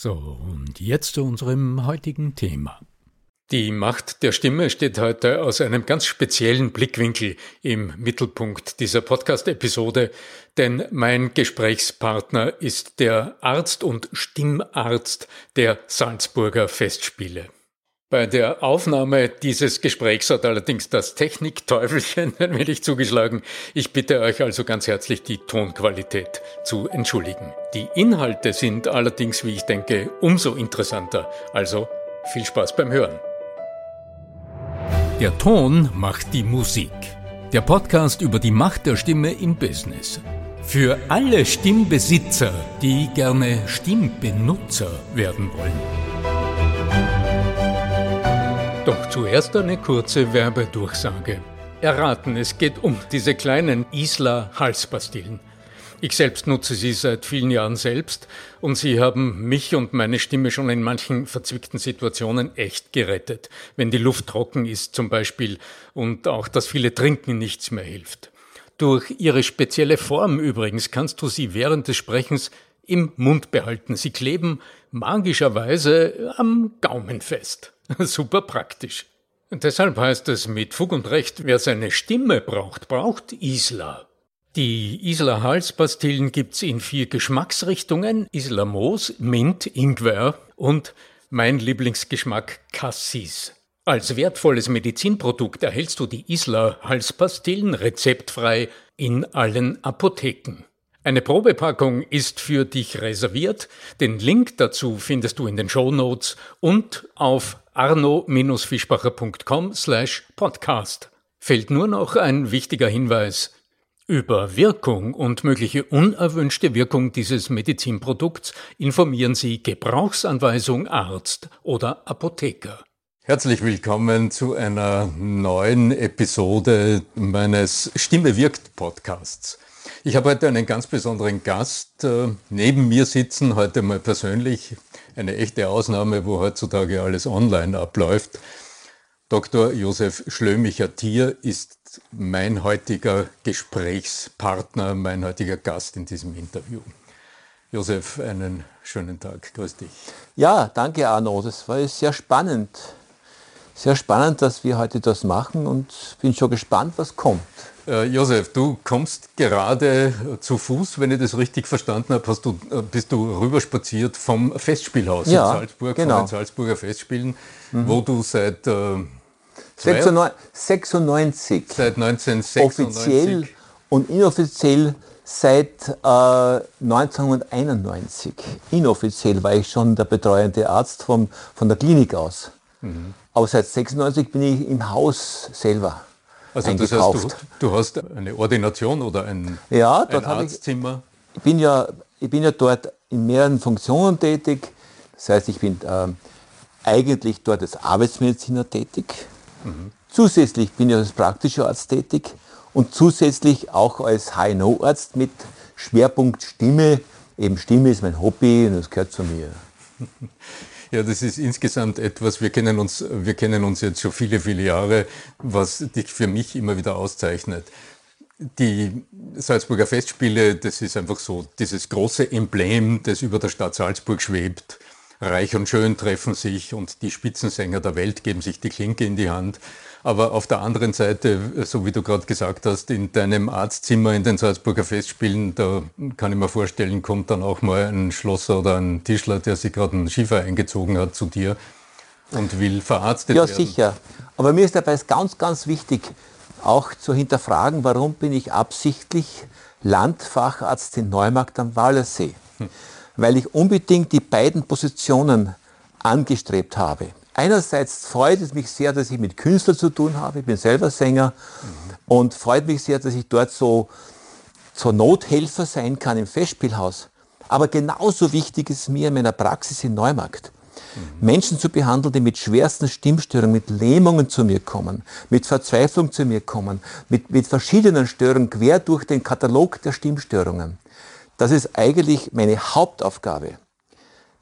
So, und jetzt zu unserem heutigen Thema. Die Macht der Stimme steht heute aus einem ganz speziellen Blickwinkel im Mittelpunkt dieser Podcast-Episode, denn mein Gesprächspartner ist der Arzt und Stimmarzt der Salzburger Festspiele. Bei der Aufnahme dieses Gesprächs hat allerdings das Technikteufelchen ein wenig zugeschlagen. Ich bitte euch also ganz herzlich, die Tonqualität zu entschuldigen. Die Inhalte sind allerdings, wie ich denke, umso interessanter. Also viel Spaß beim Hören. Der Ton macht die Musik. Der Podcast über die Macht der Stimme im Business. Für alle Stimmbesitzer, die gerne Stimmbenutzer werden wollen. Doch zuerst eine kurze Werbedurchsage. Erraten, es geht um diese kleinen Isla Halspastillen. Ich selbst nutze sie seit vielen Jahren selbst und sie haben mich und meine Stimme schon in manchen verzwickten Situationen echt gerettet, wenn die Luft trocken ist zum Beispiel und auch das viele Trinken nichts mehr hilft. Durch ihre spezielle Form übrigens kannst du sie während des Sprechens im Mund behalten. Sie kleben magischerweise am Gaumen fest. Super praktisch. Deshalb heißt es mit Fug und Recht, wer seine Stimme braucht, braucht Isla. Die Isla Halspastillen gibt's in vier Geschmacksrichtungen: Isla Moos, Mint, Ingwer und mein Lieblingsgeschmack Cassis. Als wertvolles Medizinprodukt erhältst du die Isla Halspastillen rezeptfrei in allen Apotheken. Eine Probepackung ist für dich reserviert. Den Link dazu findest du in den Show Notes und auf arno-fischbacher.com slash podcast. Fällt nur noch ein wichtiger Hinweis. Über Wirkung und mögliche unerwünschte Wirkung dieses Medizinprodukts informieren Sie Gebrauchsanweisung Arzt oder Apotheker. Herzlich willkommen zu einer neuen Episode meines Stimme wirkt Podcasts. Ich habe heute einen ganz besonderen Gast äh, neben mir sitzen, heute mal persönlich. Eine echte Ausnahme, wo heutzutage alles online abläuft. Dr. Josef Schlömicher-Thier ist mein heutiger Gesprächspartner, mein heutiger Gast in diesem Interview. Josef, einen schönen Tag. Grüß dich. Ja, danke Arno. Das war sehr spannend. Sehr spannend, dass wir heute das machen und bin schon gespannt, was kommt. Äh, Josef, du kommst gerade zu Fuß, wenn ich das richtig verstanden habe, hast du, äh, bist du rüberspaziert vom Festspielhaus ja, in Salzburg, genau. von den Salzburger Festspielen, mhm. wo du seit äh, 96, seit 1996 offiziell und inoffiziell seit äh, 1991. Inoffiziell war ich schon der betreuende Arzt vom, von der Klinik aus. Mhm. Aber seit 96 bin ich im Haus selber. Also das heißt, du, du, hast eine Ordination oder ein, ja, ein Arztzimmer? Ich, ich, bin ja, ich bin ja dort in mehreren Funktionen tätig. Das heißt, ich bin ähm, eigentlich dort als Arbeitsmediziner tätig. Mhm. Zusätzlich bin ich als praktischer Arzt tätig und zusätzlich auch als HNO-Arzt mit Schwerpunkt Stimme. Eben Stimme ist mein Hobby und das gehört zu mir. Ja, das ist insgesamt etwas, wir kennen uns, wir kennen uns jetzt schon viele, viele Jahre, was dich für mich immer wieder auszeichnet. die Salzburger Festspiele, das ist einfach so dieses große Emblem, das über der Stadt Salzburg schwebt. Reich und schön treffen sich und die Spitzensänger der Welt geben sich die Klinke in die Hand. Aber auf der anderen Seite, so wie du gerade gesagt hast, in deinem Arztzimmer in den Salzburger Festspielen, da kann ich mir vorstellen, kommt dann auch mal ein Schlosser oder ein Tischler, der sich gerade einen Schiefer eingezogen hat, zu dir und will verarztet ja, werden. Ja, sicher. Aber mir ist dabei ganz, ganz wichtig, auch zu hinterfragen, warum bin ich absichtlich Landfacharzt in Neumarkt am Wallersee? Hm. Weil ich unbedingt die beiden Positionen angestrebt habe. Einerseits freut es mich sehr, dass ich mit Künstlern zu tun habe. Ich bin selber Sänger mhm. und freut mich sehr, dass ich dort so zur Nothelfer sein kann im Festspielhaus. Aber genauso wichtig ist mir in meiner Praxis in Neumarkt, mhm. Menschen zu behandeln, die mit schwersten Stimmstörungen, mit Lähmungen zu mir kommen, mit Verzweiflung zu mir kommen, mit, mit verschiedenen Störungen quer durch den Katalog der Stimmstörungen. Das ist eigentlich meine Hauptaufgabe.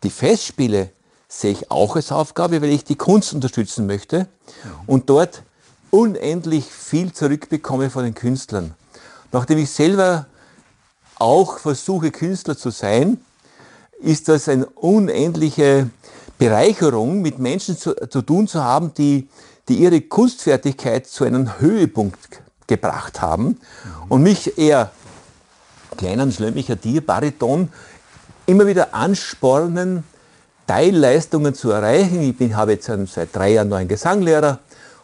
Die Festspiele sehe ich auch als Aufgabe, weil ich die Kunst unterstützen möchte und dort unendlich viel zurückbekomme von den Künstlern. Nachdem ich selber auch versuche, Künstler zu sein, ist das eine unendliche Bereicherung, mit Menschen zu, zu tun zu haben, die, die ihre Kunstfertigkeit zu einem Höhepunkt gebracht haben und mich eher kleinen, schlömmicher Tier, Bariton, immer wieder anspornen, Teilleistungen zu erreichen. Ich bin, habe jetzt seit drei Jahren neuen Gesanglehrer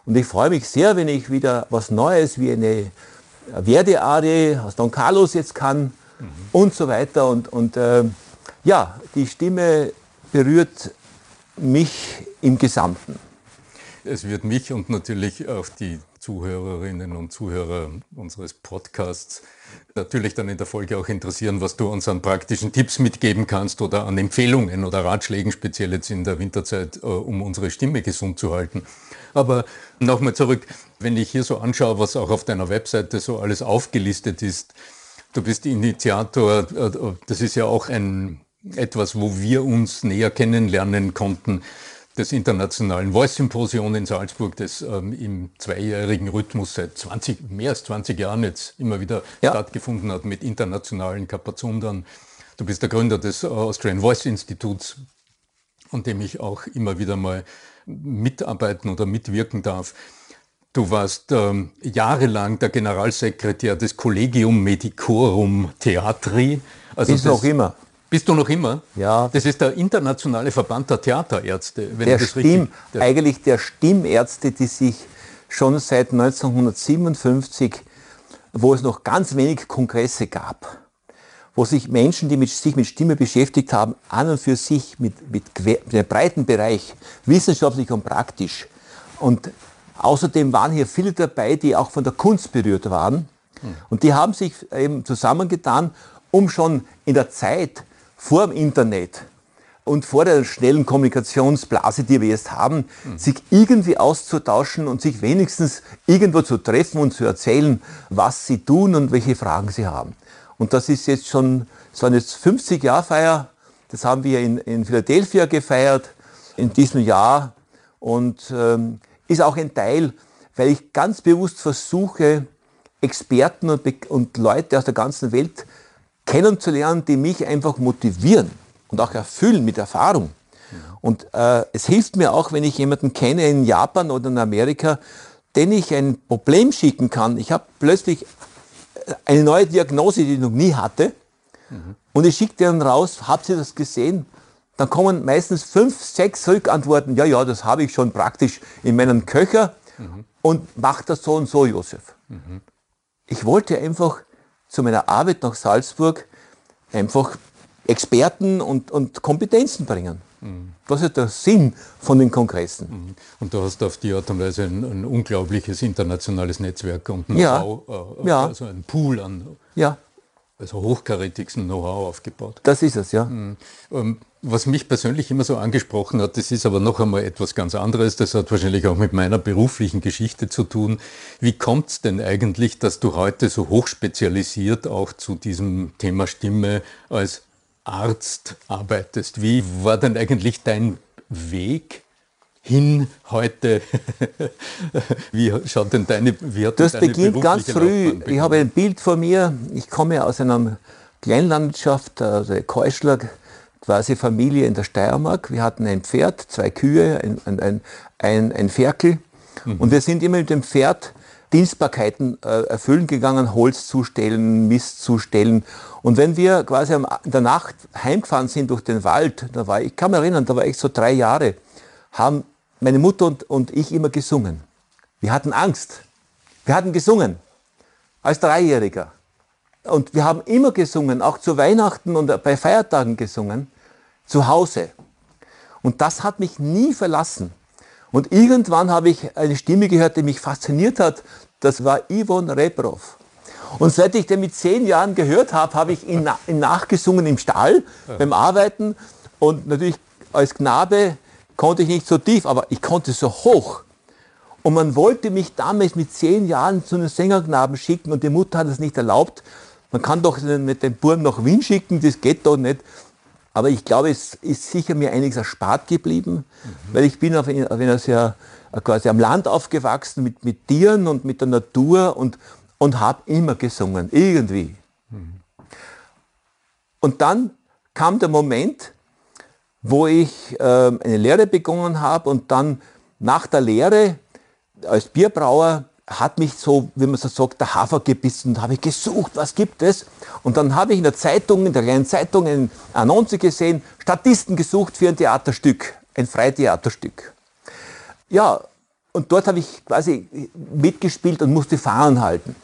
und ich freue mich sehr, wenn ich wieder was Neues wie eine Verdi-Arie aus Don Carlos jetzt kann mhm. und so weiter. Und, und äh, ja, die Stimme berührt mich im Gesamten. Es wird mich und natürlich auch die Zuhörerinnen und Zuhörer unseres Podcasts natürlich dann in der Folge auch interessieren, was du uns an praktischen Tipps mitgeben kannst oder an Empfehlungen oder Ratschlägen, speziell jetzt in der Winterzeit, äh, um unsere Stimme gesund zu halten. Aber nochmal zurück, wenn ich hier so anschaue, was auch auf deiner Webseite so alles aufgelistet ist, du bist Initiator, äh, das ist ja auch ein, etwas, wo wir uns näher kennenlernen konnten des Internationalen Voice Symposion in Salzburg, das ähm, im zweijährigen Rhythmus seit 20, mehr als 20 Jahren jetzt immer wieder ja. stattgefunden hat mit internationalen Kapazundern. Du bist der Gründer des Austrian Voice Instituts, an dem ich auch immer wieder mal mitarbeiten oder mitwirken darf. Du warst ähm, jahrelang der Generalsekretär des Collegium Medicorum Theatri. Also Ist noch immer. Bist du noch immer? Ja. Das ist der internationale Verband der Theaterärzte. Wenn der das Stimm, richtig, der eigentlich der Stimmärzte, die sich schon seit 1957, wo es noch ganz wenig Kongresse gab, wo sich Menschen, die mit, sich mit Stimme beschäftigt haben, an und für sich mit, mit, mit einem breiten Bereich, wissenschaftlich und praktisch. Und außerdem waren hier viele dabei, die auch von der Kunst berührt waren. Hm. Und die haben sich eben zusammengetan, um schon in der Zeit vor dem Internet und vor der schnellen Kommunikationsblase, die wir jetzt haben, mhm. sich irgendwie auszutauschen und sich wenigstens irgendwo zu treffen und zu erzählen, was sie tun und welche Fragen sie haben. Und das ist jetzt schon, es waren jetzt 50 Jahre Feier, das haben wir in, in Philadelphia gefeiert in diesem Jahr und ähm, ist auch ein Teil, weil ich ganz bewusst versuche, Experten und, und Leute aus der ganzen Welt kennenzulernen, die mich einfach motivieren und auch erfüllen mit Erfahrung. Und äh, es hilft mir auch, wenn ich jemanden kenne in Japan oder in Amerika, den ich ein Problem schicken kann. Ich habe plötzlich äh, eine neue Diagnose, die ich noch nie hatte. Mhm. Und ich schicke den raus, habt ihr das gesehen? Dann kommen meistens fünf, sechs Rückantworten. Ja, ja, das habe ich schon praktisch in meinem Köcher mhm. und macht das so und so, Josef. Mhm. Ich wollte einfach zu meiner Arbeit nach Salzburg einfach Experten und, und Kompetenzen bringen. Mhm. Das ist der Sinn von den Kongressen. Mhm. Und du hast auf die Art und Weise ein, ein unglaubliches internationales Netzwerk und ja. äh, ja. also ein Pool an ja also hochkarätigsten Know-how aufgebaut. Das ist es, ja. Mhm. Ähm, was mich persönlich immer so angesprochen hat, das ist aber noch einmal etwas ganz anderes, das hat wahrscheinlich auch mit meiner beruflichen Geschichte zu tun. Wie kommt es denn eigentlich, dass du heute so hochspezialisiert auch zu diesem Thema Stimme als Arzt arbeitest? Wie war denn eigentlich dein Weg hin heute? wie schaut denn deine wie hat Das beginnt ganz früh. Ich habe ein Bild von mir. Ich komme aus einer Kleinlandschaft, also Keuschler, quasi Familie in der Steiermark. Wir hatten ein Pferd, zwei Kühe, ein, ein, ein, ein Ferkel. Mhm. Und wir sind immer mit dem Pferd Dienstbarkeiten äh, erfüllen gegangen, Holz zustellen, Mist zustellen. Und wenn wir quasi in der Nacht heimgefahren sind durch den Wald, da war ich, kann mich erinnern, da war ich so drei Jahre, haben meine Mutter und, und ich immer gesungen. Wir hatten Angst. Wir hatten gesungen. Als Dreijähriger. Und wir haben immer gesungen, auch zu Weihnachten und bei Feiertagen gesungen, zu Hause. Und das hat mich nie verlassen. Und irgendwann habe ich eine Stimme gehört, die mich fasziniert hat. Das war Ivan Rebrov. Und seit ich den mit zehn Jahren gehört habe, habe ich ihn, ihn nachgesungen im Stall beim Arbeiten. Und natürlich als Knabe konnte ich nicht so tief, aber ich konnte so hoch. Und man wollte mich damals mit zehn Jahren zu einem Sängerknaben schicken und die Mutter hat es nicht erlaubt. Man kann doch mit dem Buben nach Wien schicken, das geht doch nicht. Aber ich glaube, es ist sicher mir einiges erspart geblieben, mhm. weil ich bin auf auf einer sehr, quasi am Land aufgewachsen mit, mit Tieren und mit der Natur und, und habe immer gesungen, irgendwie. Mhm. Und dann kam der Moment, wo ich äh, eine Lehre begonnen habe und dann nach der Lehre als Bierbrauer hat mich so, wie man so sagt, der Hafer gebissen und habe ich gesucht, was gibt es? Und dann habe ich in der Zeitung, in der kleinen Zeitung, eine Annonce gesehen, Statisten gesucht für ein Theaterstück, ein Freitheaterstück. Ja, und dort habe ich quasi mitgespielt und musste Fahren halten.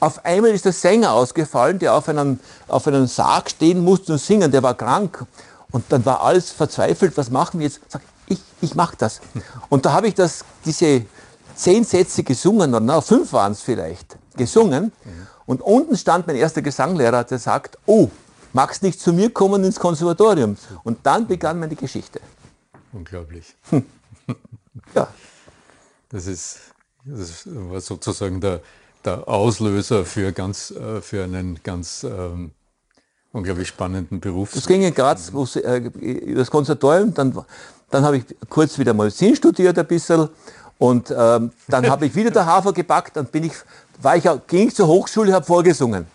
Auf einmal ist der Sänger ausgefallen, der auf einem, auf einem Sarg stehen musste und singen, der war krank. Und dann war alles verzweifelt, was machen wir jetzt? Sag, ich, ich mache das. Und da habe ich das, diese zehn Sätze gesungen, oder na, fünf waren es vielleicht, gesungen. Und unten stand mein erster Gesanglehrer, der sagt, oh, magst nicht zu mir kommen ins Konservatorium? Und dann begann meine Geschichte. Unglaublich. Ja. Das ist, das war sozusagen der, der Auslöser für, ganz, äh, für einen ganz ähm, unglaublich spannenden Beruf. Das ging in Graz, wo, äh, das Konservatorium, dann, dann habe ich kurz wieder Medizin studiert ein bisschen und ähm, dann habe ich wieder der Hafer gepackt, dann bin ich, war ich, ging ich zur Hochschule, habe vorgesungen.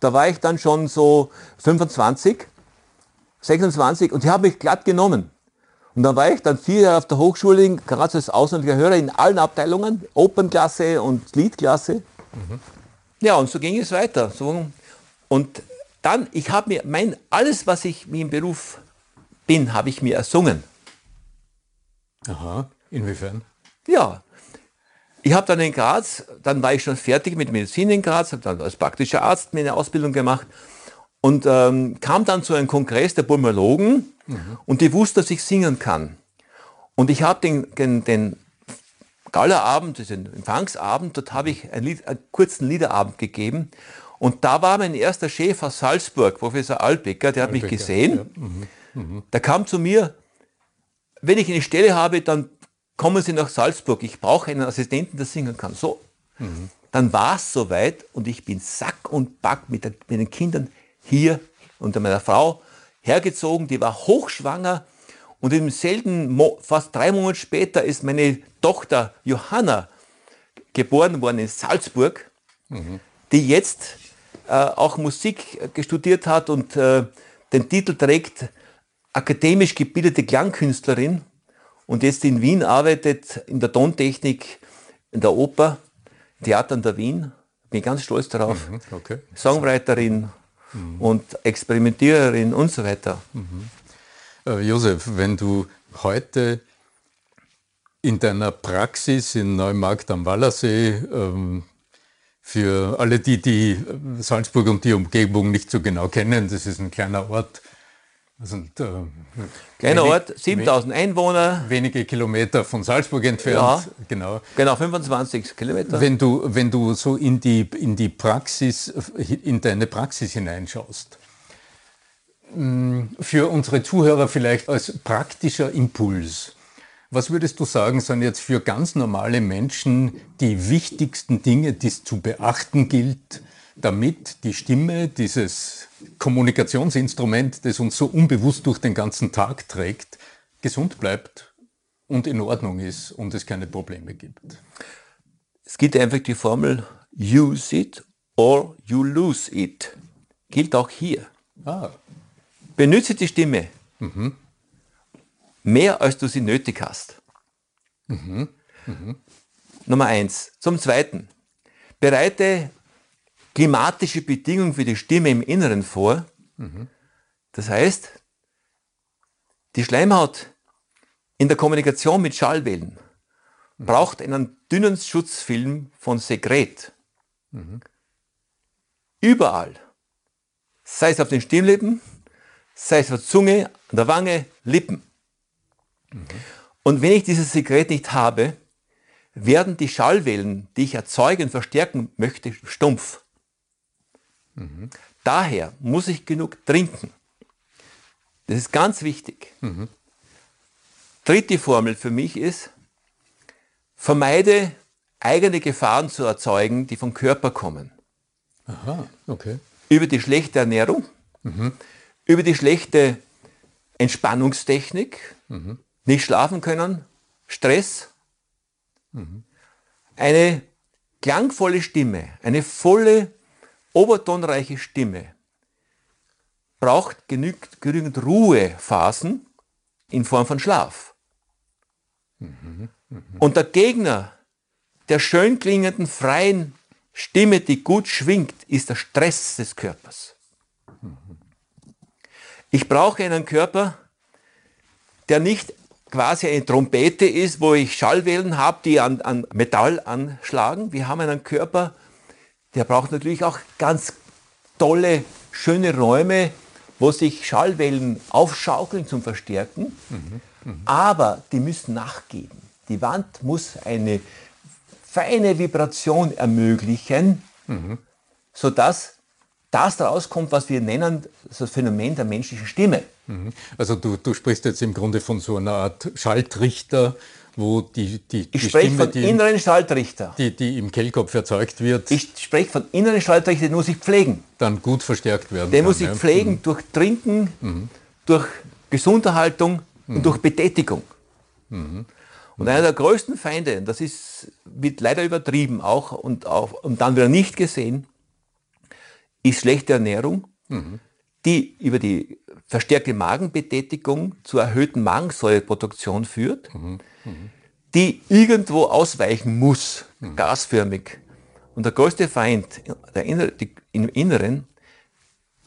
Da war ich dann schon so 25, 26 und die haben mich glatt genommen. Und dann war ich dann vier Jahre auf der Hochschule in Graz als ausländischer Hörer in allen Abteilungen, Opernklasse und Liedklasse. Mhm. Ja, und so ging es weiter. So. Und dann, ich habe mir mein, alles, was ich mir im Beruf bin, habe ich mir ersungen. Aha, inwiefern? Ja, ich habe dann in Graz, dann war ich schon fertig mit Medizin in Graz, habe dann als praktischer Arzt meine Ausbildung gemacht und ähm, kam dann zu einem Kongress der Pulmologen mhm. und die wussten, dass ich singen kann. Und ich habe den, den, den Gallerabend, den Empfangsabend, dort habe ich einen, Lied, einen, kurzen Liederabend gegeben. Und da war mein erster Chef aus Salzburg, Professor Albecker, der hat Albecker, mich gesehen. Ja. Mhm. Mhm. Der kam zu mir, wenn ich eine Stelle habe, dann kommen Sie nach Salzburg, ich brauche einen Assistenten, der singen kann. So, mhm. dann war es soweit und ich bin Sack und Back mit, der, mit den Kindern hier unter meiner Frau hergezogen, die war hochschwanger und im selben, Mo fast drei Monate später ist meine Tochter Johanna geboren worden in Salzburg, mhm. die jetzt äh, auch Musik studiert hat und äh, den Titel trägt akademisch gebildete Klangkünstlerin und jetzt in Wien arbeitet in der Tontechnik, in der Oper, Theater in der Wien. Bin ganz stolz darauf. Mhm, okay. Songwriterin mhm. und Experimentiererin und so weiter. Mhm. Äh, Josef, wenn du heute in deiner Praxis in Neumarkt am Wallersee ähm, für alle die, die Salzburg und die Umgebung nicht so genau kennen, das ist ein kleiner Ort sind, äh, Kleiner wenig, Ort, 7000 Einwohner. Wenige Kilometer von Salzburg entfernt. Ja, genau. Genau, 25 Kilometer. Wenn du, wenn du so in die, in die Praxis, in deine Praxis hineinschaust, mm, für unsere Zuhörer vielleicht als praktischer Impuls. Was würdest du sagen, sind jetzt für ganz normale Menschen die wichtigsten Dinge, die es zu beachten gilt, damit die Stimme, dieses Kommunikationsinstrument, das uns so unbewusst durch den ganzen Tag trägt, gesund bleibt und in Ordnung ist und es keine Probleme gibt? Es gibt einfach die Formel use it or you lose it. Gilt auch hier. Ah. Benütze die Stimme mhm. Mehr, als du sie nötig hast. Mhm. Mhm. Nummer eins. Zum Zweiten. Bereite klimatische Bedingungen für die Stimme im Inneren vor. Mhm. Das heißt, die Schleimhaut in der Kommunikation mit Schallwellen mhm. braucht einen dünnen Schutzfilm von Sekret. Mhm. Überall. Sei es auf den Stimmlippen, sei es auf der Zunge, an der Wange, Lippen. Mhm. Und wenn ich dieses Sekret nicht habe, werden die Schallwellen, die ich erzeugen, verstärken möchte, stumpf. Mhm. Daher muss ich genug trinken. Das ist ganz wichtig. Mhm. Dritte Formel für mich ist, vermeide eigene Gefahren zu erzeugen, die vom Körper kommen. Aha, okay. Über die schlechte Ernährung, mhm. über die schlechte Entspannungstechnik, mhm. Nicht schlafen können, Stress, mhm. eine klangvolle Stimme, eine volle obertonreiche Stimme braucht genügend, genügend Ruhephasen in Form von Schlaf. Mhm, mh. Und der Gegner der schön klingenden, freien Stimme, die gut schwingt, ist der Stress des Körpers. Ich brauche einen Körper, der nicht quasi eine Trompete ist, wo ich Schallwellen habe, die an, an Metall anschlagen. Wir haben einen Körper, der braucht natürlich auch ganz tolle, schöne Räume, wo sich Schallwellen aufschaukeln zum Verstärken, mhm, mh. aber die müssen nachgeben. Die Wand muss eine feine Vibration ermöglichen, mhm. sodass das daraus kommt, was wir nennen, das Phänomen der menschlichen Stimme. Mhm. Also du, du sprichst jetzt im Grunde von so einer Art Schaltrichter, wo die, die, ich spreche Stimme, von die, inneren Schaltrichter. Die, die im Kehlkopf erzeugt wird. Ich spreche von inneren Schaltrichter, den muss ich pflegen. Dann gut verstärkt werden. Den kann, muss ich ja. pflegen mhm. durch Trinken, mhm. durch Gesunderhaltung mhm. und durch Betätigung. Mhm. Und einer der größten Feinde, das ist, wird leider übertrieben auch und, auch und dann wieder nicht gesehen, ist schlechte Ernährung, mhm. die über die verstärkte Magenbetätigung zu erhöhten Magensäureproduktion führt, mhm. Mhm. die irgendwo ausweichen muss, mhm. gasförmig. Und der größte Feind der Inner die, im Inneren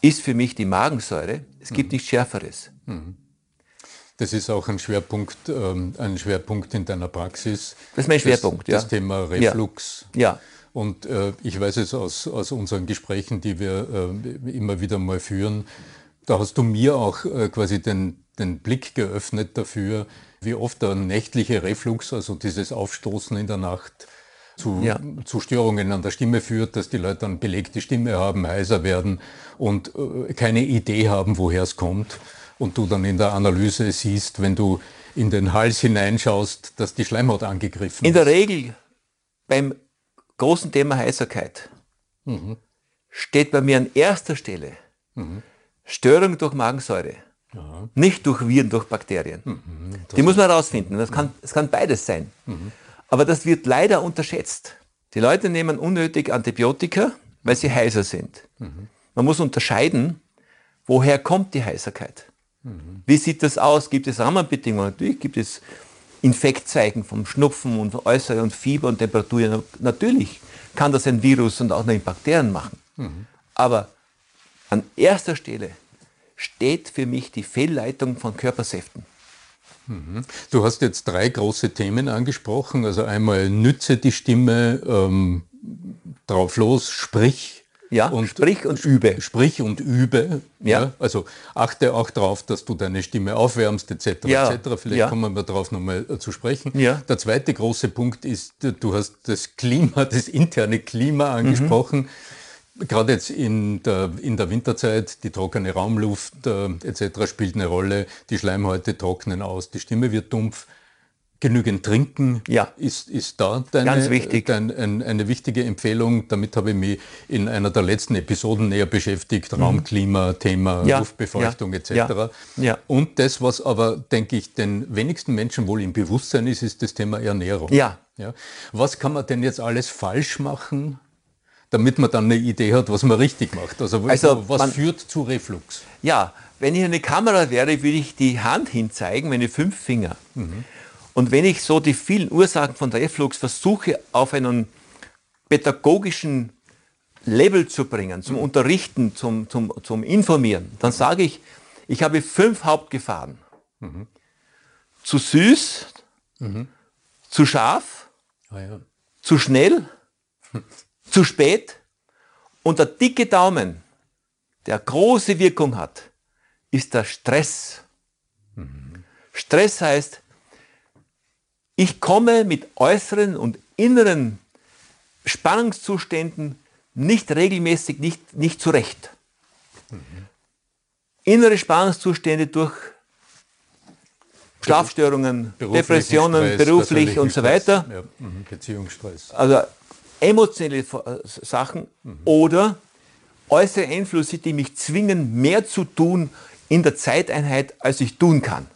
ist für mich die Magensäure. Es gibt mhm. nichts Schärferes. Mhm. Das ist auch ein Schwerpunkt, ähm, ein Schwerpunkt in deiner Praxis. Das ist mein Schwerpunkt, das, ja. Das Thema Reflux. Ja. ja. Und äh, ich weiß es aus, aus unseren Gesprächen, die wir äh, immer wieder mal führen, da hast du mir auch äh, quasi den, den Blick geöffnet dafür, wie oft der nächtliche Reflux, also dieses Aufstoßen in der Nacht, zu, ja. zu Störungen an der Stimme führt, dass die Leute dann belegte Stimme haben, heiser werden und äh, keine Idee haben, woher es kommt und du dann in der Analyse siehst, wenn du in den Hals hineinschaust, dass die Schleimhaut angegriffen ist. In der Regel beim großen Thema Heiserkeit mhm. steht bei mir an erster Stelle mhm. Störung durch Magensäure. Ja. Nicht durch Viren, durch Bakterien. Mhm. Die muss man herausfinden. Das kann, das kann beides sein. Mhm. Aber das wird leider unterschätzt. Die Leute nehmen unnötig Antibiotika, weil sie heiser sind. Mhm. Man muss unterscheiden, woher kommt die Heiserkeit. Mhm. Wie sieht das aus? Gibt es Rahmenbedingungen? Natürlich gibt es Infektzeichen vom Schnupfen und Äußere und Fieber und Temperatur. Natürlich kann das ein Virus und auch noch Bakterien machen. Mhm. Aber an erster Stelle steht für mich die Fehlleitung von Körpersäften. Du hast jetzt drei große Themen angesprochen. Also einmal nütze die Stimme ähm, drauf los, sprich ja, und sprich und übe. Sprich und übe. Ja. ja. Also achte auch darauf, dass du deine Stimme aufwärmst, etc. Ja. etc. Vielleicht ja. kommen wir darauf nochmal äh, zu sprechen. Ja. Der zweite große Punkt ist, du hast das Klima, das interne Klima angesprochen. Mhm. Gerade jetzt in der, in der Winterzeit, die trockene Raumluft äh, etc. spielt eine Rolle. Die Schleimhäute trocknen aus, die Stimme wird dumpf. Genügend trinken Ja. ist, ist da deine, Ganz wichtig. Dein, ein, eine wichtige Empfehlung. Damit habe ich mich in einer der letzten Episoden näher beschäftigt. Raumklima, Thema Ja, Luftbefeuchtung ja, etc. ja. Und das, was aber, denke ich, den wenigsten Menschen wohl im Bewusstsein ist, ist das Thema Ernährung. Ja. Ja. Was kann man denn jetzt alles falsch machen, damit man dann eine Idee hat, was man richtig macht? Also, Also, was man- führt zu Reflux? Ja, wenn ich eine Kamera wäre, würde ich die Hand hinzeigen, meine fünf Finger. Und wenn ich so die vielen Ursachen von Reflux versuche, auf einen pädagogischen Level zu bringen, zum Unterrichten, zum, zum, zum Informieren, dann sage ich, ich habe fünf Hauptgefahren. Zu süß, zu scharf, Ah, ja. zu schnell, zu spät und der dicke Daumen, der große Wirkung hat, ist der Stress. Stress heißt, ich komme mit äußeren und inneren Spannungszuständen nicht regelmäßig, nicht, nicht zurecht. Innere Spannungszustände durch Schlafstörungen, Beruflichen Depressionen, Stress, beruflich und so weiter Ja. mhm. Beziehungsstress. also emotionale äh, Sachen oder äußere Einflüsse, die mich zwingen, mehr zu tun in der Zeiteinheit, als ich tun kann.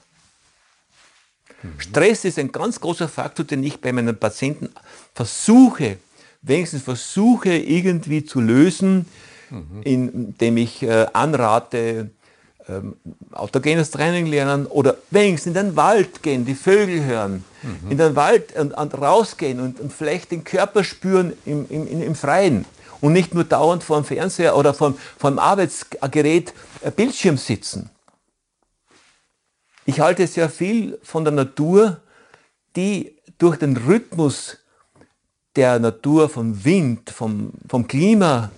Stress ist ein ganz großer Faktor, den ich bei meinen Patienten versuche, wenigstens versuche irgendwie zu lösen, indem ich äh, anrate, ähm, autogenes Training lernen oder wenigstens in den Wald gehen, die Vögel hören, in den Wald und, und rausgehen und, und vielleicht den Körper spüren im, im, im im Freien und nicht nur dauernd vor dem Fernseher oder vor, vor dem Arbeitsgerät äh, Bildschirm sitzen. Ich halte sehr viel von der Natur, die durch den Rhythmus der Natur, vom Wind, vom, vom Klima,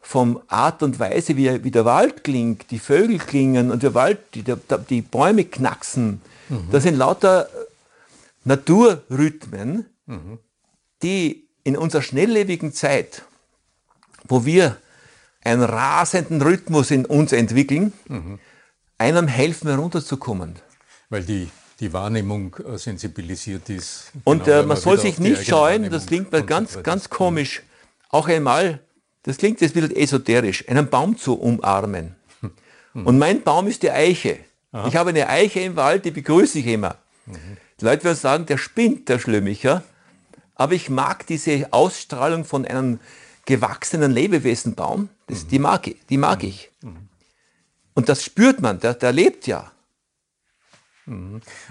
vom Art und Weise, wie, wie der Wald klingt, die Vögel klingen und der Wald, die, der, die Bäume knacksen. Das sind lauter Naturrhythmen, die in unserer schnelllebigen Zeit, wo wir einen rasenden Rhythmus in uns entwickeln, einem helfen herunterzukommen. Weil die, die Wahrnehmung äh, sensibilisiert ist. Und Genau, äh, man soll wieder sich nicht scheuen, das klingt mal ganz, ganz komisch, auch einmal, das klingt jetzt ein bisschen esoterisch, einen Baum zu umarmen. Und mein Baum ist die Eiche. Ich habe eine Eiche im Wald, die begrüße ich immer. Die Leute werden sagen, der spinnt, der Schlömicher. Aber ich mag diese Ausstrahlung von einem gewachsenen Lebewesenbaum, das, die, mag ich, die mag ich. Und das spürt man, der, der lebt ja.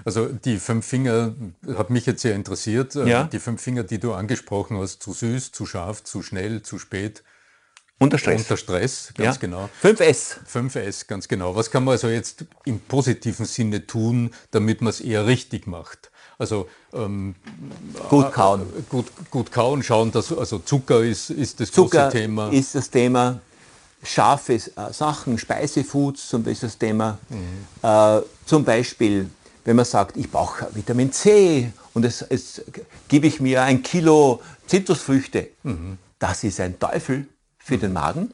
Also die fünf Finger hat mich jetzt sehr interessiert. Äh, Ja. Die fünf Finger, die du angesprochen hast, zu süß, zu scharf, zu schnell, zu spät, Unter Stress. unter Stress, ja. ganz genau. 5S. 5S, ganz genau. Was kann man also jetzt im positiven Sinne tun, damit man es eher richtig macht? Also ähm, Gut kauen. gut, gut kauen, schauen, dass also Zucker ist, ist das Zucker große Thema. ist das Thema. Scharfe äh, Sachen, Speisefoods zum Beispiel ist das Thema. Äh, zum Beispiel, wenn man sagt, ich brauche Vitamin C und es, es gebe ich mir ein Kilo Zitrusfrüchte. Das ist ein Teufel für den Magen.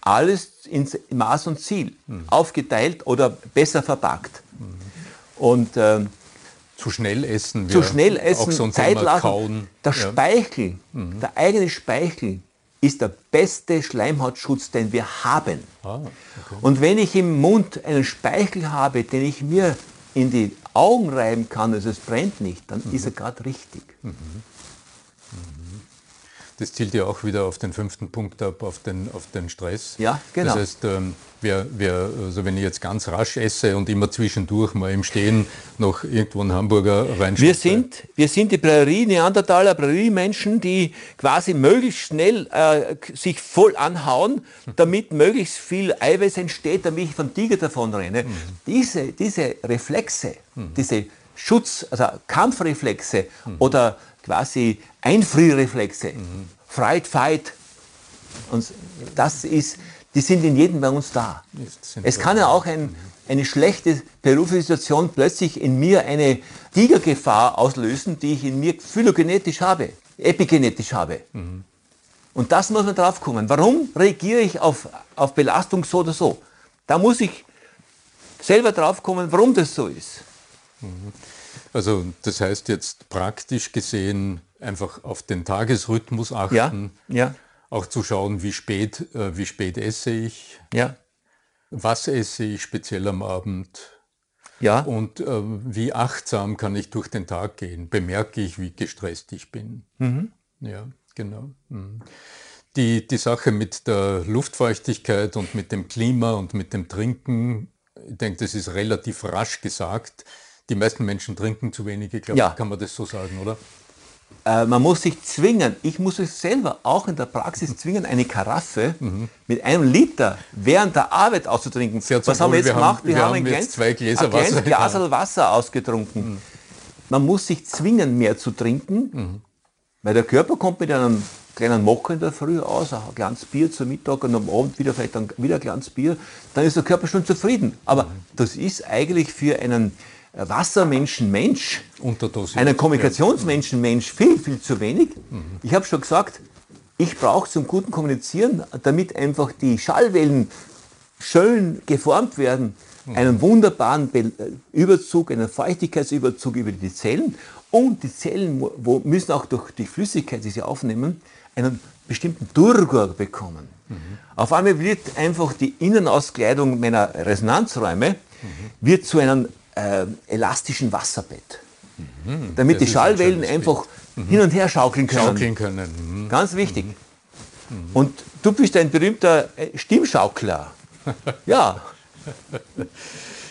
Alles in Maß und Ziel. Aufgeteilt oder besser verpackt. Und ähm, zu schnell essen. zu schnell auch essen, so ein Zeit lassen. Kauen. Der Ja. Mhm. Speichel, der eigene Speichel ist der beste Schleimhautschutz, den wir haben. Ah, okay. Und wenn ich im Mund einen Speichel habe, den ich mir in die Augen reiben kann, also es brennt nicht, dann Mhm. ist er gerade richtig. Das zielt ja auch wieder auf den fünften Punkt ab, auf den, auf den Stress. Ja, genau. Das heißt, ähm, wer, wer, also wenn ich jetzt ganz rasch esse und immer zwischendurch mal im Stehen noch irgendwo einen Hamburger reinschmeiße. Wir sind, wir sind die Prärie-Neandertaler, Prärie-Menschen, die quasi möglichst schnell äh, sich voll anhauen, damit möglichst viel Eiweiß entsteht, damit ich vom Tiger davon renne. Diese, diese Reflexe, diese Schutz, also Kampfreflexe oder quasi Einfrierreflexe, Fright, Fight, und das ist, die sind in jedem bei uns da. Es kann ja auch ein, eine schlechte berufliche Situation plötzlich in mir eine Tigergefahr auslösen, die ich in mir phylogenetisch habe, epigenetisch habe. Und das muss man drauf kommen. Warum reagiere ich auf, auf Belastung so oder so? Da muss ich selber drauf kommen, warum das so ist. Mhm. Also das heißt jetzt praktisch gesehen einfach auf den Tagesrhythmus achten. Ja, ja. Auch zu schauen, wie spät, äh, wie spät esse ich. Ja. Was esse ich speziell am Abend? Ja. Und äh, wie achtsam kann ich durch den Tag gehen? Bemerke ich, wie gestresst ich bin? Mhm. Ja, genau. Mhm. Die, die Sache mit der Luftfeuchtigkeit und mit dem Klima und mit dem Trinken, ich denke, das ist relativ rasch gesagt. Die meisten Menschen trinken zu wenig, ich glaube, ja. kann man das so sagen, oder? Äh, man muss sich zwingen, ich muss mich selber auch in der Praxis zwingen, eine Karaffe mhm. mit einem Liter während der Arbeit auszutrinken. Was haben wir jetzt wir gemacht? Haben, wir, wir, haben, ein jetzt zwei Gläser ein Wasser, Glas. Wasser ausgetrunken. Mhm. Man muss sich zwingen, mehr zu trinken, mhm. weil der Körper kommt mit einem kleinen Mocker in der Früh aus, ein Glanz Bier zum Mittag und am Abend wieder vielleicht ein, wieder ein Glanz Bier, dann ist der Körper schon zufrieden. Aber mhm. das ist eigentlich für einen Wassermenschen Mensch, einen Kommunikationsmenschen Mensch viel, viel zu wenig. Mhm. Ich habe schon gesagt, ich brauche zum guten Kommunizieren, damit einfach die Schallwellen schön geformt werden, mhm. einen wunderbaren äh, Überzug, einen Feuchtigkeitsüberzug über die Zellen. Und die Zellen wo, müssen auch durch die Flüssigkeit, die sie aufnehmen, einen bestimmten Durchgang bekommen. Mhm. Auf einmal wird einfach die Innenauskleidung meiner Resonanzräume mhm. wird zu einem äh, elastischen Wasserbett. Mhm, damit die Schallwellen ein einfach mhm. hin und her schaukeln können. Schaukeln können. Mhm. Ganz wichtig. Mhm. Mhm. Und du bist ein berühmter äh, Stimmschaukler. ja.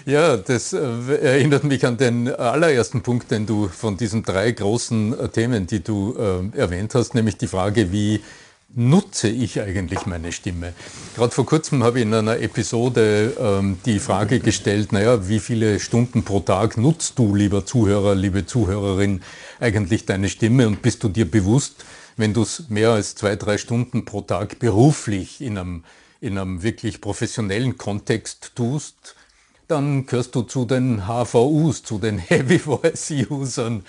Ja, das äh, erinnert mich an den allerersten Punkt, den du von diesen drei großen äh, Themen, die du äh, erwähnt hast, nämlich die Frage, wie nutze ich eigentlich meine Stimme? Gerade vor kurzem habe ich in einer Episode ähm, die Frage gestellt, naja, wie viele Stunden pro Tag nutzt du, lieber Zuhörer, liebe Zuhörerin, eigentlich deine Stimme und bist du dir bewusst, wenn du es mehr als zwei, drei Stunden pro Tag beruflich in einem, in einem wirklich professionellen Kontext tust, dann gehörst du zu den HVUs, zu den Heavy Voice Usern,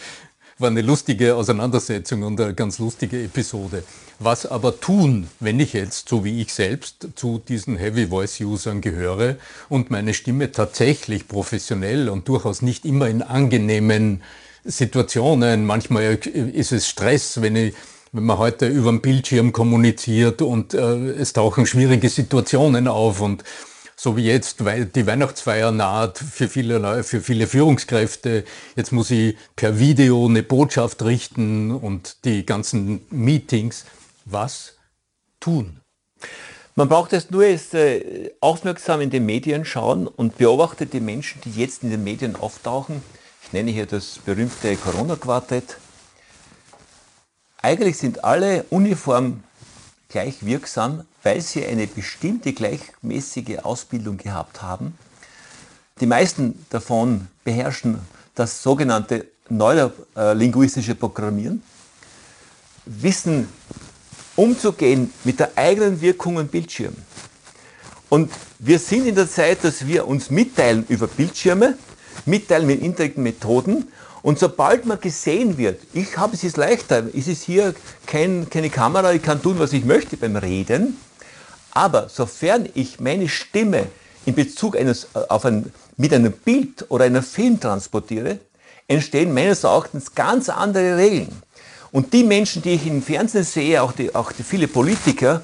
war eine lustige Auseinandersetzung und eine ganz lustige Episode. Was aber tun, wenn ich jetzt, so wie ich selbst, zu diesen Heavy Voice Usern gehöre und meine Stimme tatsächlich professionell und durchaus nicht immer in angenehmen Situationen, manchmal ist es Stress, wenn ich wenn man heute über den Bildschirm kommuniziert und äh, es tauchen schwierige Situationen auf und so wie jetzt, weil die Weihnachtsfeier naht für viele, für viele Führungskräfte. Jetzt muss ich per Video eine Botschaft richten und die ganzen Meetings. Was tun? Man braucht es nur jetzt, äh, aufmerksam in den Medien schauen und beobachtet die Menschen, die jetzt in den Medien auftauchen. Ich nenne hier das berühmte Corona-Quartett. Eigentlich sind alle uniform gleich wirksam, weil sie eine bestimmte gleichmäßige Ausbildung gehabt haben. Die meisten davon beherrschen das sogenannte neurolinguistische Programmieren, wissen umzugehen mit der eigenen Wirkung im Bildschirm. Und wir sind in der Zeit, dass wir uns mitteilen über Bildschirme, mitteilen mit indirekten Methoden und sobald man gesehen wird, ich habe es jetzt leichter, es ist hier kein, keine Kamera, ich kann tun, was ich möchte beim Reden, aber sofern ich meine Stimme in Bezug eines, äh, auf ein, mit einem Bild oder einem Film transportiere, entstehen meines Erachtens ganz andere Regeln. Und die Menschen, die ich im Fernsehen sehe, auch, die, auch die viele Politiker,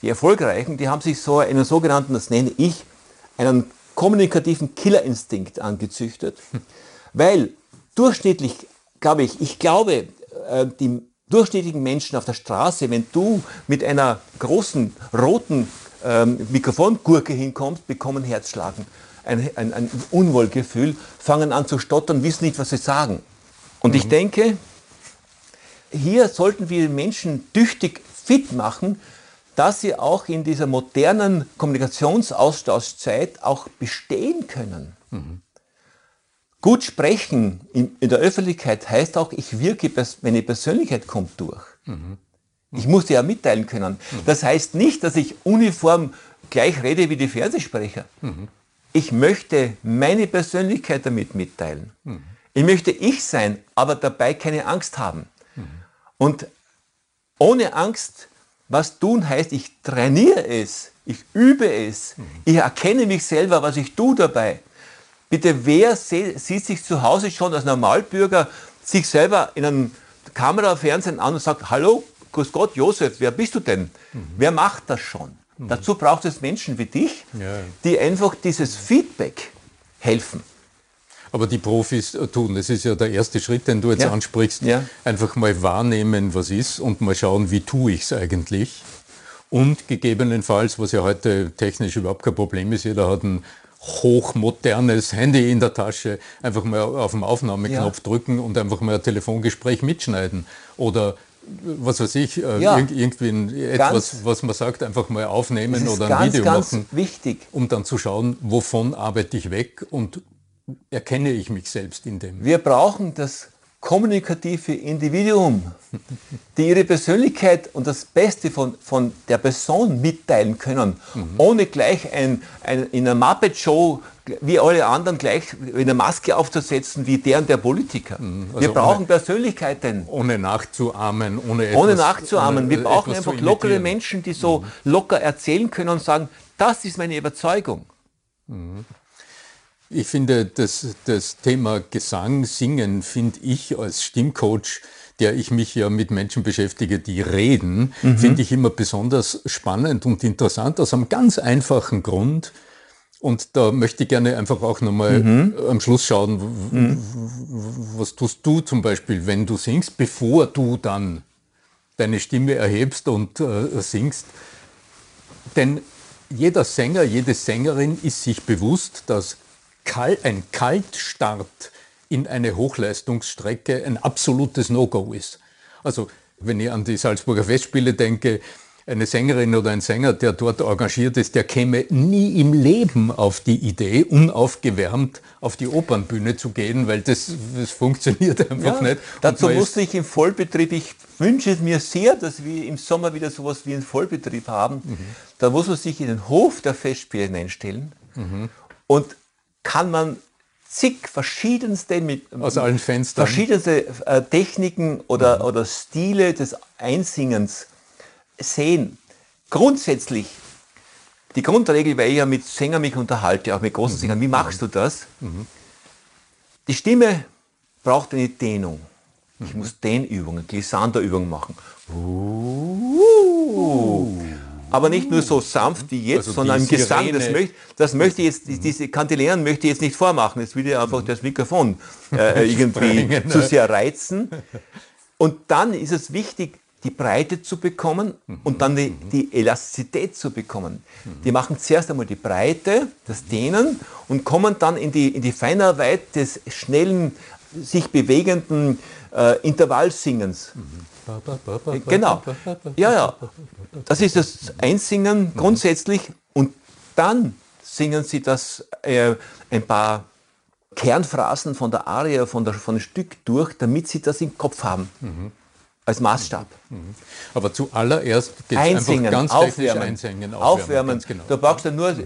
die Erfolgreichen, die haben sich so einen sogenannten, das nenne ich, einen kommunikativen Killerinstinkt angezüchtet, weil durchschnittlich, glaube ich, ich glaube, äh, die durchschnittlichen Menschen auf der Straße, wenn du mit einer großen roten ähm, Mikrofongurke hinkommst, bekommen Herzschlagen, ein, ein, ein Unwohlgefühl, fangen an zu stottern, wissen nicht, was sie sagen. Und mhm. ich denke, hier sollten wir Menschen tüchtig fit machen, dass sie auch in dieser modernen Kommunikationsaustauschzeit auch bestehen können. Mhm. Gut sprechen in, in, der Öffentlichkeit heißt auch, ich wirke, meine Persönlichkeit kommt durch. Mhm. Ich muss dir ja mitteilen können. Mhm. Das heißt nicht, dass ich uniform gleich rede wie die Fernsehsprecher. Mhm. Ich möchte meine Persönlichkeit damit mitteilen. Mhm. Ich möchte ich sein, aber dabei keine Angst haben. Mhm. Und ohne Angst, was tun heißt, ich trainiere es, ich übe es, ich erkenne mich selber, was ich tue dabei Bitte, wer sieht sich zu Hause schon als Normalbürger sich selber in einem Kamerafernsehen an und sagt, hallo, grüß Gott, Josef, wer bist du denn? Mhm. Wer macht das schon? Mhm. Dazu braucht es Menschen wie dich, ja. die einfach dieses Feedback helfen. Aber die Profis tun, das ist ja der erste Schritt, den du jetzt ja. ansprichst, ja. einfach mal wahrnehmen, was ist und mal schauen, wie tue ich es eigentlich. Und gegebenenfalls, was ja heute technisch überhaupt kein Problem ist, jeder hat ein hochmodernes Handy in der Tasche, einfach mal auf den Aufnahmeknopf ja. drücken und einfach mal ein Telefongespräch mitschneiden. Oder was weiß ich, äh, ja. irgendwie etwas, was man sagt, einfach mal aufnehmen oder ein ganz, Video ganz machen. wichtig. Um dann zu schauen, wovon arbeite ich weg und erkenne ich mich selbst in dem. Wir brauchen das kommunikative Individuum, die ihre Persönlichkeit und das Beste von, von der Person mitteilen können, mhm. ohne gleich ein, ein, in einer Muppet-Show wie alle anderen gleich eine Maske aufzusetzen wie der und der Politiker. Mhm. Also Wir brauchen ohne, Persönlichkeiten. Ohne nachzuahmen, ohne etwas, Ohne nachzuahmen. Wir brauchen einfach lockere Menschen, die so mhm. locker erzählen können und sagen, das ist meine Überzeugung. Ich finde, das, das Thema Gesang, Singen, finde ich als Stimmcoach, der ich mich ja mit Menschen beschäftige, die reden, mhm. finde ich immer besonders spannend und interessant aus einem ganz einfachen Grund. Und da möchte ich gerne einfach auch nochmal mhm. am Schluss schauen, mhm. was tust du zum Beispiel, wenn du singst, bevor du dann deine Stimme erhebst und äh, singst. Denn jeder Sänger, jede Sängerin ist sich bewusst, dass ein Kaltstart in eine Hochleistungsstrecke ein absolutes No-Go ist. Also wenn ich an die Salzburger Festspiele denke, eine Sängerin oder ein Sänger, der dort engagiert ist, der käme nie im Leben auf die Idee, unaufgewärmt auf die Opernbühne zu gehen, weil das, das funktioniert einfach ja, nicht. dazu musste ich im Vollbetrieb, ich wünsche es mir sehr, dass wir im Sommer wieder sowas wie einen Vollbetrieb haben. Mhm. Da muss man sich in den Hof der Festspiele hineinstellen mhm. und kann man zig verschiedenste mit aus allen Fenstern verschiedenste äh, Techniken oder, mhm. oder Stile des Einsingens sehen. Grundsätzlich die Grundregel, weil ich ja mit Sängern mich unterhalte, auch mit großen mhm. Sängern, wie machst du das? Mhm. Die Stimme braucht eine Dehnung. Ich mhm. muss Dehnübungen, Glissanderübungen machen. Uh aber nicht nur so sanft wie jetzt, also sondern im Gesang. Das möchte, das möchte ich jetzt, diese Kantilären möchte ich jetzt nicht vormachen. Jetzt will ich einfach das Mikrofon äh, irgendwie Sprengen, zu sehr reizen. Und dann ist es wichtig, die Breite zu bekommen und dann die, die Elastizität zu bekommen. Die machen zuerst einmal die Breite, das Dehnen und kommen dann in die, in die Feinarbeit des schnellen, sich bewegenden äh, Intervallsingens. Genau. Ja, ja. Das ist das Einsingen grundsätzlich und dann singen sie das äh, ein paar Kernphrasen von der Arie, von, der, von dem Stück durch, damit sie das im Kopf haben. Mhm. Als Maßstab. Mhm. Aber zuallererst geht es einfach ganz aufwärmen, einsingen. Aufwärmen. aufwärmen. Genau. Du brauchst ja nur,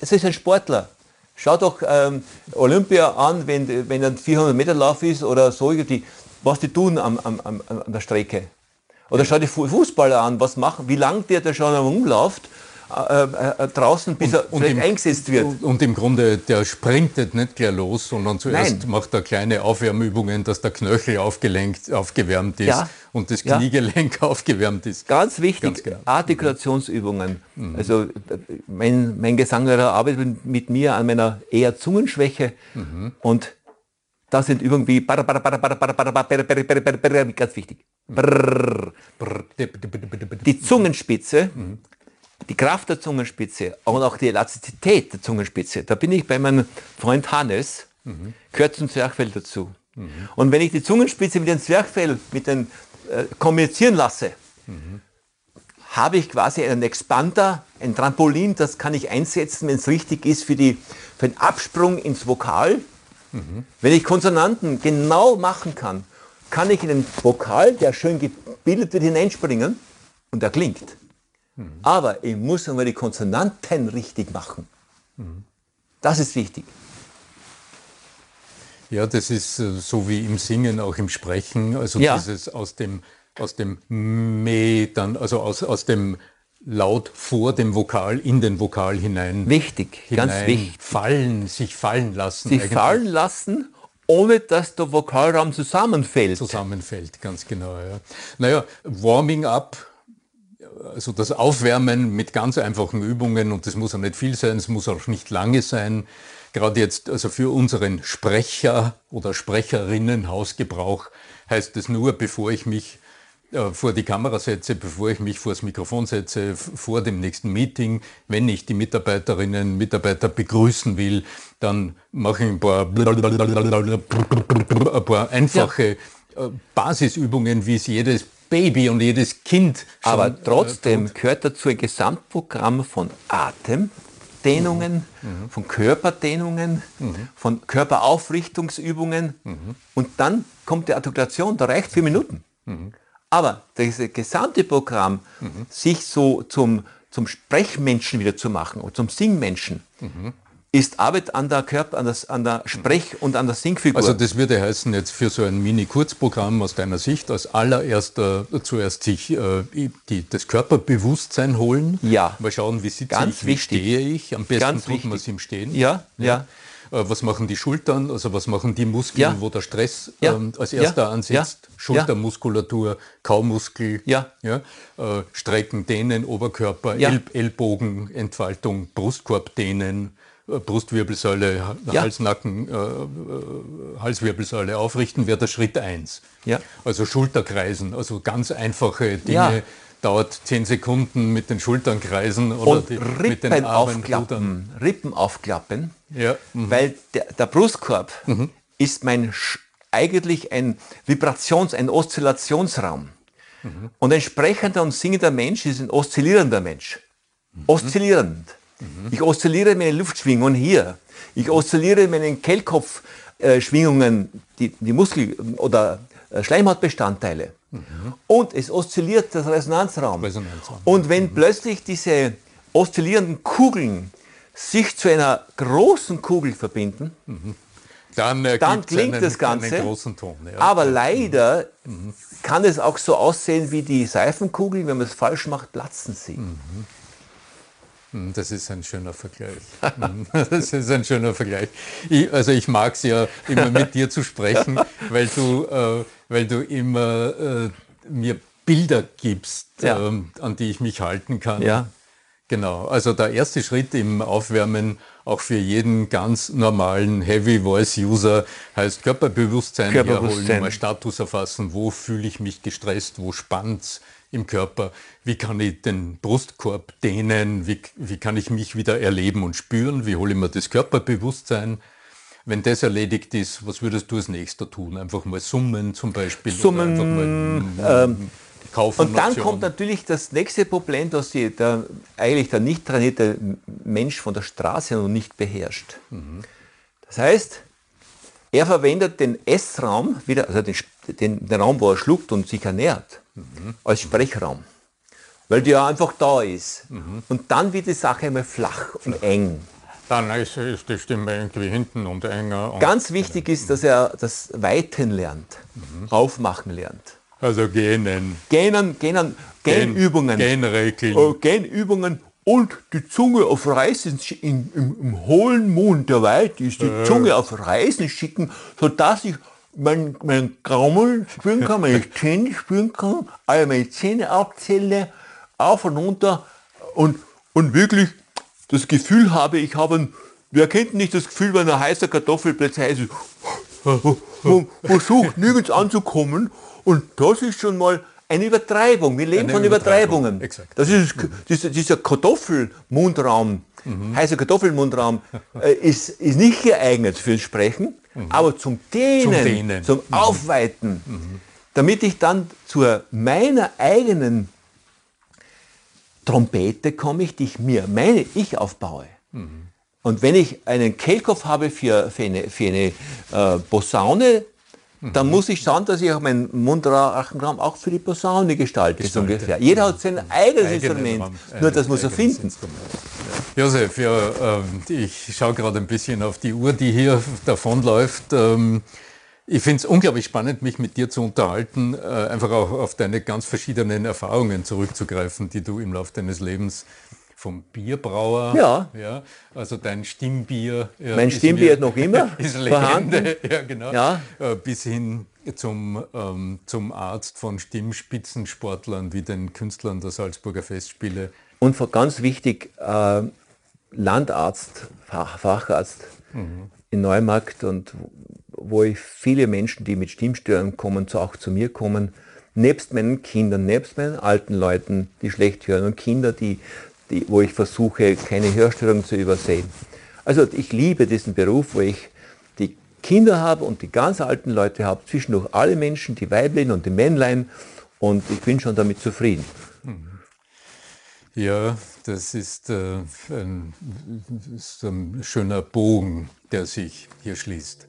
es ist ein Sportler. Schau doch ähm, Olympia an, wenn, wenn ein 400 Meter Lauf ist oder so, die, was die tun am, am, am, an der Strecke. Oder schau die Fußballer an, was machen, wie lange der da schon rumläuft, äh, äh, draußen, bis und, er vielleicht im, eingesetzt wird. Und im Grunde, der sprintet nicht gleich los, sondern zuerst Nein. macht er kleine Aufwärmübungen, dass der Knöchel aufgelenkt, aufgewärmt ist ja. und das Kniegelenk ja. aufgewärmt ist. Ganz wichtig, Ganz genau. Artikulationsübungen. Mhm. Also mein, mein Gesanglehrer arbeitet mit mir an meiner eher Zungenschwäche mhm. und das sind Übungen wie ganz wichtig. Die Zungenspitze, die Kraft der Zungenspitze und auch die Elastizität der Zungenspitze. Da bin ich bei meinem Freund Hannes, gehört zum Zwerchfell dazu. Und wenn ich die Zungenspitze mit dem Zwerchfell mit den, äh, kommunizieren lasse, habe ich quasi einen Expander, ein Trampolin, das kann ich einsetzen, wenn es richtig ist, für, die, für den Absprung ins Vokal Mhm. Wenn ich Konsonanten genau machen kann, kann ich in den Vokal, der schön gebildet wird, hineinspringen und er klingt. Mhm. Aber ich muss einmal die Konsonanten richtig machen. Mhm. Das ist wichtig. Ja, das ist äh, so wie im Singen, auch im Sprechen. Also ja. dieses aus dem, aus dem Me, dann, also aus, aus dem laut vor dem Vokal in den Vokal hinein. Wichtig, hinein ganz wichtig. Fallen, sich fallen lassen. Sich fallen lassen, ohne dass der Vokalraum zusammenfällt. Zusammenfällt, ganz genau. Ja. Naja, Warming up, also das Aufwärmen mit ganz einfachen Übungen und das muss auch nicht viel sein, es muss auch nicht lange sein. Gerade jetzt, also für unseren Sprecher oder Sprecherinnen Hausgebrauch heißt es nur, bevor ich mich vor die Kamera setze, bevor ich mich vor das Mikrofon setze, vor dem nächsten Meeting, wenn ich die Mitarbeiterinnen und Mitarbeiter begrüßen will, dann mache ich ein paar, ein paar einfache ja. Äh, Basisübungen, wie es jedes Baby und jedes Kind. Aber äh, trotzdem tut. gehört dazu ein Gesamtprogramm von Atemdehnungen, mhm. von Körperdehnungen, mhm. von Körperaufrichtungsübungen mhm. und dann kommt die Artikulation, da reicht vier Minuten. Aber das gesamte Programm, mhm. sich so zum, zum Sprechmenschen wieder zu machen und zum Singmenschen, mhm. ist Arbeit an der Körper, an, das, an der Sprech- und an der Singfigur. Also das würde heißen, jetzt für so ein Mini-Kurzprogramm aus deiner Sicht, als allererster zuerst sich äh, die, das Körperbewusstsein holen. Ja. Mal schauen, wie sitze Ganz ich, wie wichtig. stehe ich. Am besten Ganz tut man es im Stehen. Ja, ja. ja. Äh, was machen die Schultern, also was machen die Muskeln, ja. wo der Stress ja. ähm, als erster ja. ansetzt. Schultermuskulatur, Kaumuskel, ja. Ja, äh, Strecken, Dehnen, Oberkörper, El Ellbogenentfaltung, Brustkorb dehnen, äh, Brustwirbelsäule, Halsnacken, äh, äh, Halswirbelsäule aufrichten, wäre der Schritt 1. Ja. Also Schulterkreisen, also ganz einfache Dinge, dauert zehn Sekunden mit den Schultern kreisen oder die, mit den Armen aufklappen, Rippen aufklappen, ja. Mhm. weil der, der Brustkorb mhm. ist mein eigentlich ein Vibrations-, ein Oszillationsraum. Mhm. Und ein sprechender und singender Mensch ist ein oszillierender Mensch. Mhm. Oszillierend. Mhm. Ich oszilliere meine Luftschwingungen hier. Ich oszilliere meine Kehlkopfschwingungen, die, die Muskel- oder äh, Schleimhautbestandteile. Mhm. Und es oszilliert der Resonanzraum. Resonanzraum. Und wenn mhm. plötzlich diese oszillierenden Kugeln sich zu einer großen Kugel verbinden, mhm. dann, äh, dann klingt einen, das Ganze. Ton, ja. Aber leider mhm. kann es auch so aussehen wie die Seifenkugeln, wenn man es falsch macht, platzen sie. Mhm. mhm. Das ist ein schöner Vergleich. Mhm. Das ist ein schöner Vergleich. Ich, also ich mag es ja immer mit dir zu sprechen, weil du, äh, weil du immer äh, mir Bilder gibst, ja. ähm, an die ich mich halten kann. Ja. Genau, also der erste Schritt im Aufwärmen auch für jeden ganz normalen Heavy Voice User heißt Körperbewusstsein, Körperbewusstsein. herholen, mal Status erfassen, wo fühle ich mich gestresst, wo spannt's im Körper, wie kann ich den Brustkorb dehnen, wie, wie kann ich mich wieder erleben und spüren, wie hole ich mir das Körperbewusstsein. Wenn das erledigt ist, was würdest du als nächster tun? Einfach mal summen zum Beispiel? Summen, ähm, und dann kommt natürlich das nächste Problem, das die, der, eigentlich der nicht trainierte Mensch von der Straße noch nicht beherrscht. Mhm. Das heißt, er verwendet den Essraum, wieder, also den, den, den, Raum, wo er schluckt und sich ernährt, mhm. als Sprechraum. Weil der einfach da ist. Mhm. Und dann wird die Sache einmal flach und eng. Dann ist, ist, die Stimme irgendwie hinten und enger. Und Ganz wichtig ist, dass er das Weiten lernt, mhm. aufmachen lernt. Also Genen. Genen, Genen, Genübungen. Genregeln. Äh, Genübungen und die Zunge auf Reisen, in, im, im, hohlen Mund der Weit ist die äh. Zunge auf Reisen schicken, sodass ich mein, mein Graumel spüren kann, meine Zähne spüren kann, alle meine Zähne abzähle, auf und runter und, und wirklich das Gefühl habe, ich habe ein, wer kennt nicht das Gefühl, wenn eine heiße Kartoffel plötzlich heiß ist, man versucht nirgends anzukommen und das ist schon mal eine Übertreibung. Wir leben eine von Übertreibungen. Exakt. Das ist dieser, dieser Kartoffelmundraum, mhm. heißer Kartoffelmundraum, äh, ist, ist nicht geeignet fürs Sprechen, mhm. aber zum Dehnen, zum, Dehnen. zum mhm. Aufweiten, mhm. damit ich dann zu meiner eigenen Trompete komme ich, die ich mir, meine ich aufbaue. Mhm. Und wenn ich einen Kehlkopf habe für, für eine, für eine äh, Posaune, dann muss ich schauen, dass ich auch meinen Mundrachenraum auch für die Posaune gestalte, gestalte. ungefähr. Jeder hat sein eigenes Eigene Instrument, Raum, nur das muss er finden. Josef, ja, äh, ich schaue gerade ein bisschen auf die Uhr, die hier davonläuft. Ähm, Ich finde es unglaublich spannend, mich mit dir zu unterhalten, äh, einfach auch auf deine ganz verschiedenen Erfahrungen zurückzugreifen, die du im Laufe deines Lebens vom Bierbrauer, ja. ja also dein Stimmbier. Ja, mein Stimmbier noch immer ist Legende, ja, genau, ja. Äh, bis hin zum, ähm, zum Arzt von Stimmspitzensportlern wie den Künstlern der Salzburger Festspiele. Und ganz wichtig, äh, Landarzt, Fach, Facharzt mhm. in Neumarkt und wo ich viele Menschen, die mit Stimmstörungen kommen, auch zu mir kommen, nebst meinen Kindern, nebst meinen alten Leuten, die schlecht hören und Kinder, die die, wo ich versuche, keine Hörstörung zu übersehen. Also ich liebe diesen Beruf, wo ich die Kinder habe und die ganz alten Leute habe, zwischendurch alle Menschen, die Weiblein und die Männlein und ich bin schon damit zufrieden. Ja, das ist, äh, ein, ist ein schöner Bogen, der sich hier schließt.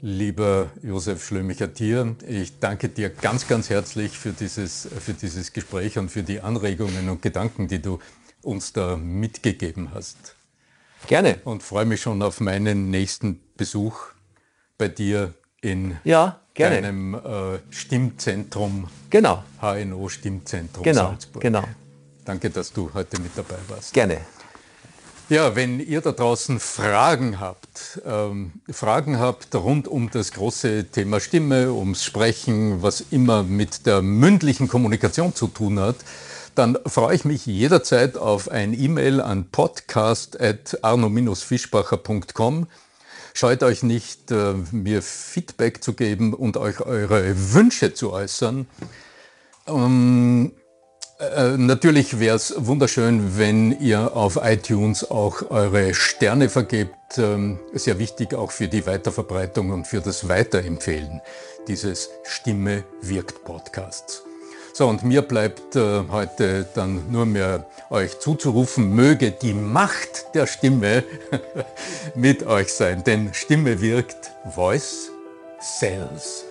Lieber Josef Schlömicher-Tier, ich danke dir ganz, ganz herzlich für dieses, für dieses Gespräch und für die Anregungen und Gedanken, die du uns da mitgegeben hast. Gerne. Und freue mich schon auf meinen nächsten Besuch bei dir in ja, gerne. deinem äh, Stimmzentrum. Genau. HNO Stimmzentrum genau, Salzburg. Genau. Danke, dass du heute mit dabei warst. Gerne. Ja, wenn ihr da draußen Fragen habt, ähm, Fragen habt rund um das große Thema Stimme, ums Sprechen, was immer mit der mündlichen Kommunikation zu tun hat, dann freue ich mich jederzeit auf ein E-Mail an podcast.arno-fischbacher.com. Scheut euch nicht, äh, mir Feedback zu geben und euch eure Wünsche zu äußern. Ähm, äh, natürlich wäre es wunderschön, wenn ihr auf iTunes auch eure Sterne vergebt. Ähm, sehr wichtig auch für die Weiterverbreitung und für das Weiterempfehlen dieses Stimme wirkt Podcasts. So, und mir bleibt äh, heute dann nur mehr euch zuzurufen, möge die Macht der Stimme mit euch sein, denn Stimme wirkt, Voice sells.